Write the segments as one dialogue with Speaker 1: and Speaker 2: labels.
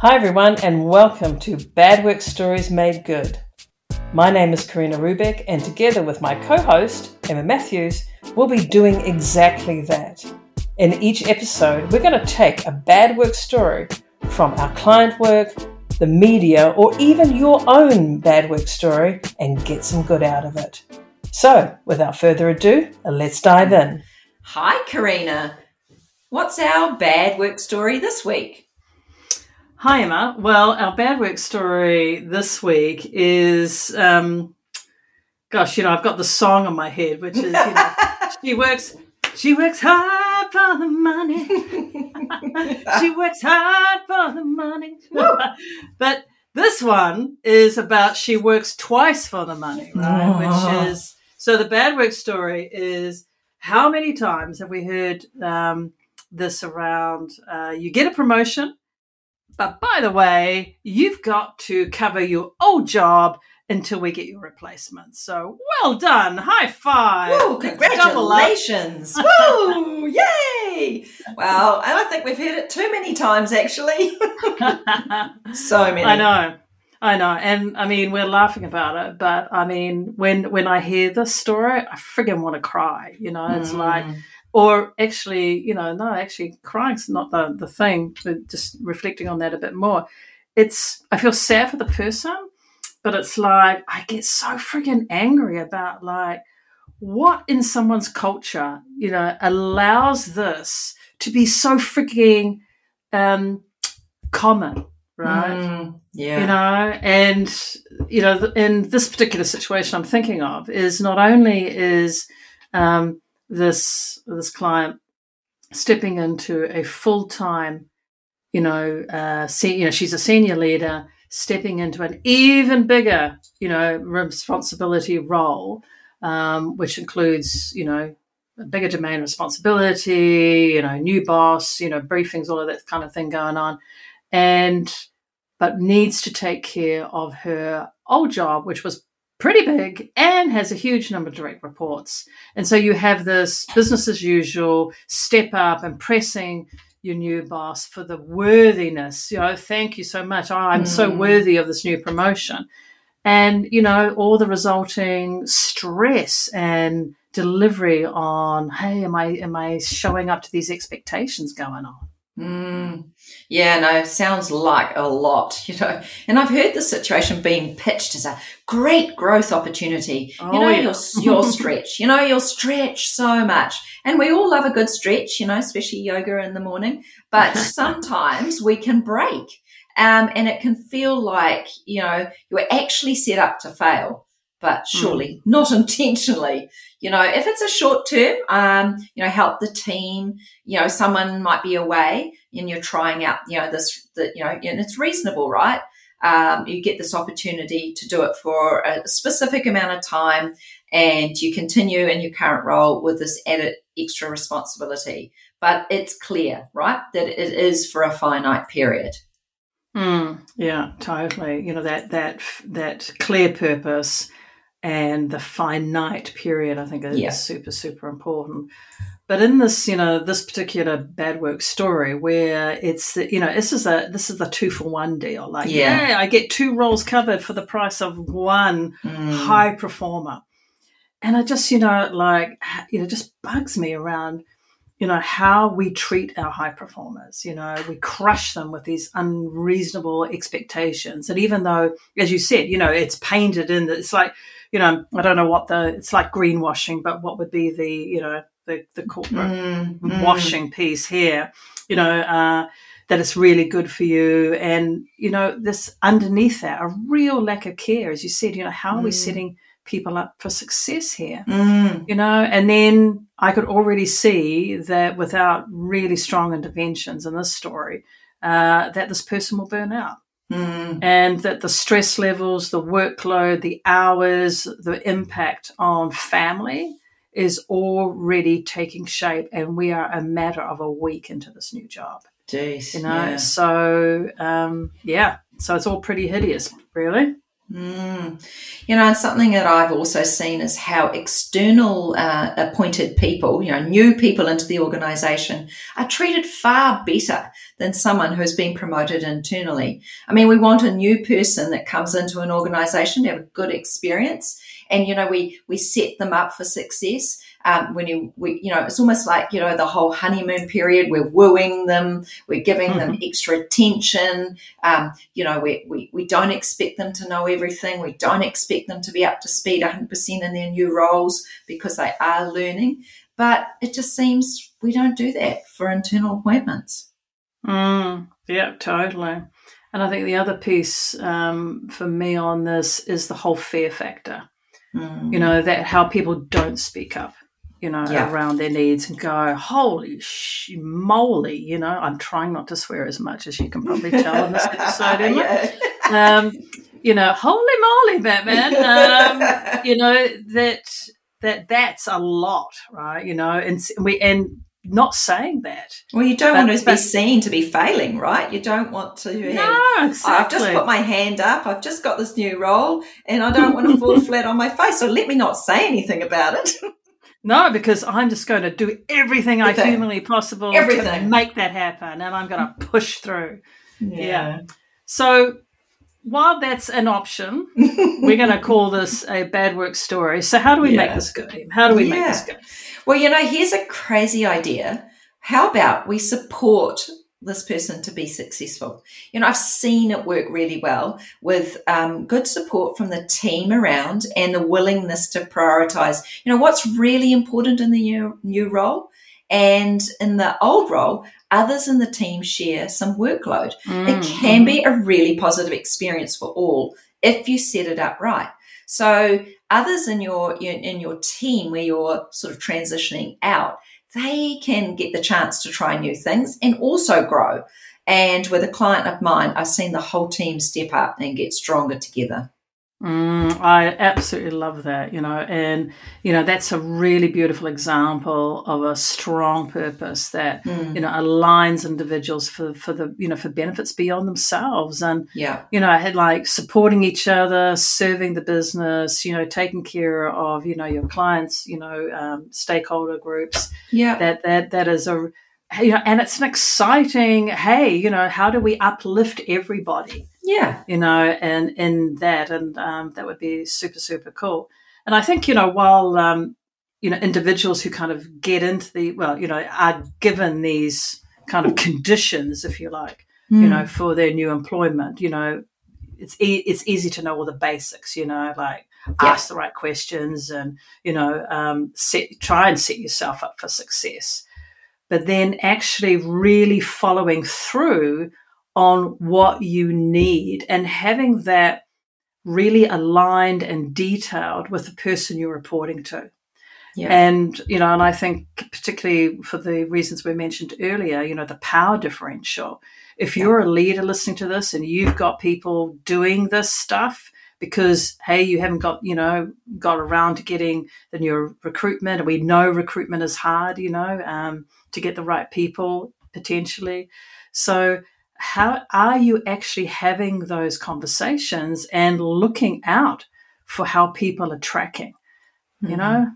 Speaker 1: Hi, everyone, and welcome to Bad Work Stories Made Good. My name is Corina Rubik, and together with my co host, Emma Matthews, we'll be doing exactly that. In each episode, we're going to take a bad work story from our client work, the media, or even your own bad work story and get some good out of it. So, without further ado, let's dive in.
Speaker 2: Hi, Corina. What's our bad work story this week?
Speaker 1: Hi, Emma. Well, our bad work story this week is, um, gosh, you know, I've got the song on my head, which is, you know, she works, she works hard for the money. she works hard for the money. but this one is about she works twice for the money, right? Oh. Which is so the bad work story is how many times have we heard um, this around? Uh, you get a promotion but by the way, you've got to cover your old job until we get your replacement. So well done. High five.
Speaker 2: Woo, congratulations. Woo, yay. Well, I think we've heard it too many times actually. so many.
Speaker 1: I know. I know, and I mean we're laughing about it, but I mean when when I hear this story, I friggin' want to cry. You know, it's mm. like or actually, you know, no, actually, crying's not the, the thing. Just reflecting on that a bit more, it's I feel sad for the person, but it's like I get so freaking angry about like what in someone's culture, you know, allows this to be so freaking um, common, right? Mm,
Speaker 2: yeah.
Speaker 1: You know, and you know, in this particular situation, I'm thinking of is not only is um, this this client stepping into a full time, you know, uh, se- you know, she's a senior leader stepping into an even bigger, you know, responsibility role, um, which includes, you know, a bigger domain responsibility, you know, new boss, you know, briefings, all of that kind of thing going on, and but needs to take care of her old job, which was pretty big and has a huge number of direct reports. And so you have this business as usual step up and pressing your new boss for the worthiness. You know, thank you so much. Oh, I'm mm. so worthy of this new promotion. And, you know, all the resulting stress and delivery on, hey, am I am I showing up to these expectations going on?
Speaker 2: Mm, yeah, no, sounds like a lot, you know. And I've heard the situation being pitched as a great growth opportunity. Oh, you know, yeah. your your stretch. You know, you'll stretch so much, and we all love a good stretch. You know, especially yoga in the morning. But sometimes we can break, um, and it can feel like you know you're actually set up to fail but surely mm. not intentionally. You know, if it's a short term, um, you know, help the team. You know, someone might be away and you're trying out, you know, this, the, you know, and it's reasonable, right? Um, you get this opportunity to do it for a specific amount of time and you continue in your current role with this added extra responsibility. But it's clear, right, that it is for a finite period.
Speaker 1: Mm, yeah, totally. You know that that that clear purpose and the finite period, I think, is yeah. super, super important. But in this, you know, this particular bad work story, where it's the, you know, this is a this is the two for one deal. Like, yeah, yeah I get two roles covered for the price of one mm. high performer, and I just, you know, like, you know, just bugs me around you know, how we treat our high performers. You know, we crush them with these unreasonable expectations. And even though, as you said, you know, it's painted in that it's like, you know, I don't know what the, it's like greenwashing, but what would be the, you know, the, the corporate mm, mm. washing piece here, you know, uh, that it's really good for you. And, you know, this underneath that, a real lack of care, as you said, you know, how are mm. we setting people up for success here?
Speaker 2: Mm.
Speaker 1: You know, and then I could already see that without really strong interventions in this story, uh, that this person will burn out.
Speaker 2: Mm.
Speaker 1: And that the stress levels, the workload, the hours, the impact on family is already taking shape. And we are a matter of a week into this new job.
Speaker 2: Jeez.
Speaker 1: You know, yeah. so um, yeah, so it's all pretty hideous, really.
Speaker 2: Mm. You know, and something that I've also seen is how external uh, appointed people, you know, new people into the organisation are treated far better than someone who's been promoted internally. I mean, we want a new person that comes into an organisation to have a good experience, and you know, we we set them up for success um, when you we you know it's almost like you know the whole honeymoon period we're wooing them we're giving mm-hmm. them extra attention um, you know we, we we don't expect them to know everything we don't expect them to be up to speed 100% in their new roles because they are learning but it just seems we don't do that for internal appointments
Speaker 1: mm, yeah totally and I think the other piece um, for me on this is the whole fear factor. Mm. You know, that how people don't speak up you know, yeah. around their needs and go, holy sh- moly, you know, I'm trying not to swear as much as you can probably tell in this episode. yeah. um, you know, holy moly, Batman. Um, you know, that, that that's a lot, right? You know, and we, and not saying that.
Speaker 2: Well, you don't want to be seen to be failing, right? You don't want to have, no, exactly. I've just put my hand up, I've just got this new role, and I don't want to fall flat on my face. So let me not say anything about it.
Speaker 1: No, because I'm just going to do everything, everything. I humanly possible everything. to make that happen, and I'm going to mm. push through. Yeah. yeah. So while that's an option, we're going to call this a bad work story. So how do we yeah. make this go? How do we yeah. make this go?
Speaker 2: Well, you know, here's a crazy idea. How about we support this person to be successful. You know, I've seen it work really well with um, good support from the team around and the willingness to prioritize, you know, what's really important in the new, new role. And in the old role, others in the team share some workload. Mm-hmm. It can be a really positive experience for all if you set it up right. So others in your in your team where you're sort of transitioning out they can get the chance to try new things and also grow. And with a client of mine, I've seen the whole team step up and get stronger together.
Speaker 1: Mm, I absolutely love that, you know, and you know that's a really beautiful example of a strong purpose that mm. you know aligns individuals for for the you know for benefits beyond themselves, and
Speaker 2: yeah,
Speaker 1: you know, I had like supporting each other, serving the business, you know, taking care of you know your clients, you know, um, stakeholder groups.
Speaker 2: Yeah,
Speaker 1: that that that is a you know, and it's an exciting. Hey, you know, how do we uplift everybody?
Speaker 2: Yeah.
Speaker 1: You know, and in that, and um, that would be super, super cool. And I think, you know, while, um, you know, individuals who kind of get into the, well, you know, are given these kind of conditions, if you like, mm. you know, hmm. for their new employment, you know, it's e- it's easy to know all the basics, you know, like yeah. ask the right questions and you know um, set try and set yourself up for success. But then actually really following through on what you need and having that really aligned and detailed with the person you're reporting to. Yeah. And, you know, and I think particularly for the reasons we mentioned earlier, you know, the power differential. If you're a leader listening to this and you've got people doing this stuff because, hey, you haven't got, you know, got around to getting the new recruitment, and we know recruitment is hard, you know, um, to get the right people potentially. So how are you actually having those conversations and looking out for how people are tracking? You mm-hmm. know?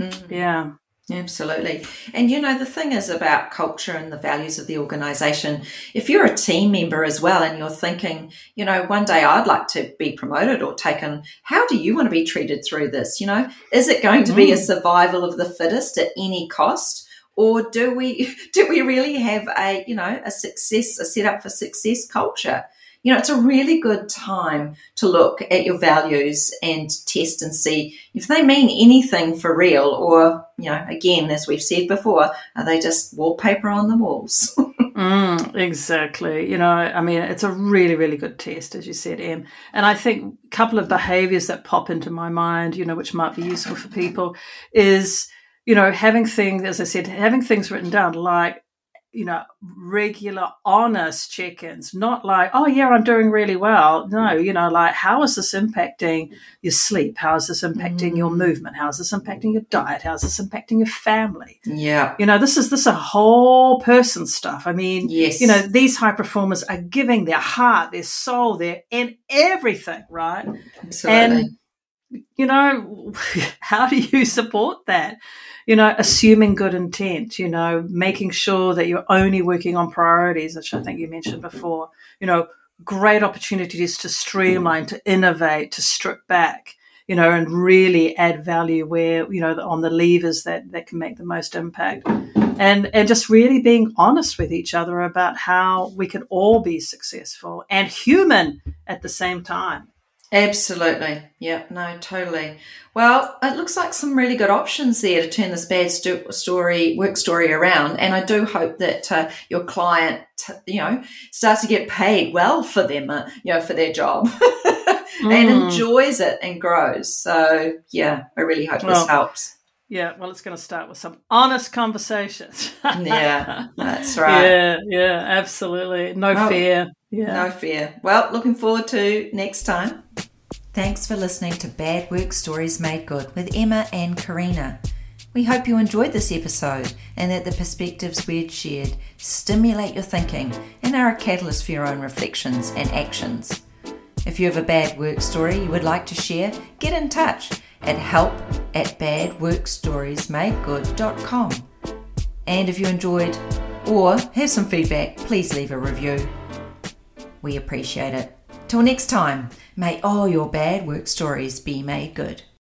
Speaker 1: Mm-hmm. Yeah.
Speaker 2: Absolutely. And you know, the thing is about culture and the values of the organization. If you're a team member as well and you're thinking, you know, one day I'd like to be promoted or taken, how do you want to be treated through this? You know, is it going to be a mm. survival of the fittest at any cost? Or do we do we really have a you know a success a setup for success culture? You know it's a really good time to look at your values and test and see if they mean anything for real or you know again as we've said before are they just wallpaper on the walls?
Speaker 1: Mm, exactly. You know i mean it's a really really good test as you said em. And i think a couple of behaviors that pop into my mind you know which might be useful for people is you know, having things, as I said, having things written down, like you know, regular, honest check ins, not like, oh, yeah, I'm doing really well. No, you know, like, how is this impacting your sleep? How is this impacting mm. your movement? How is this impacting your diet? How is this impacting your family?
Speaker 2: Yeah.
Speaker 1: You know, this is this a whole person stuff. I mean,
Speaker 2: yes.
Speaker 1: you know, these high performers are giving their heart, their soul, their and everything, right?
Speaker 2: Absolutely.
Speaker 1: And you know, how do you support that? You know, assuming good intent, you know, making sure that you're only working on priorities, which I think you mentioned before, you know, great opportunities to streamline, to innovate, to strip back, you know, and really add value where, you know, on the levers that, that can make the most impact. And, and just really being honest with each other about how we can all be successful and human at the same time.
Speaker 2: Absolutely. Yeah, no, totally. Well, it looks like some really good options there to turn this bad st- story, work story around. And I do hope that uh, your client, you know, starts to get paid well for them, uh, you know, for their job mm. and enjoys it and grows. So, yeah, I really hope well, this helps.
Speaker 1: Yeah, well, it's going to start with some honest conversations.
Speaker 2: yeah, that's right.
Speaker 1: Yeah, yeah, absolutely. No well, fear. Yeah.
Speaker 2: No fear. Well, looking forward to next time. Thanks for listening to Bad Work Stories Made Good with Emma and Corina. We hope you enjoyed this episode and that the perspectives we'd shared stimulate your thinking and are a catalyst for your own reflections and actions. If you have a bad work story you would like to share, get in touch at help at badworkstoriesmadegood.com. And if you enjoyed or have some feedback, please leave a review. We appreciate it. Till next time, may all your bad work stories be made good.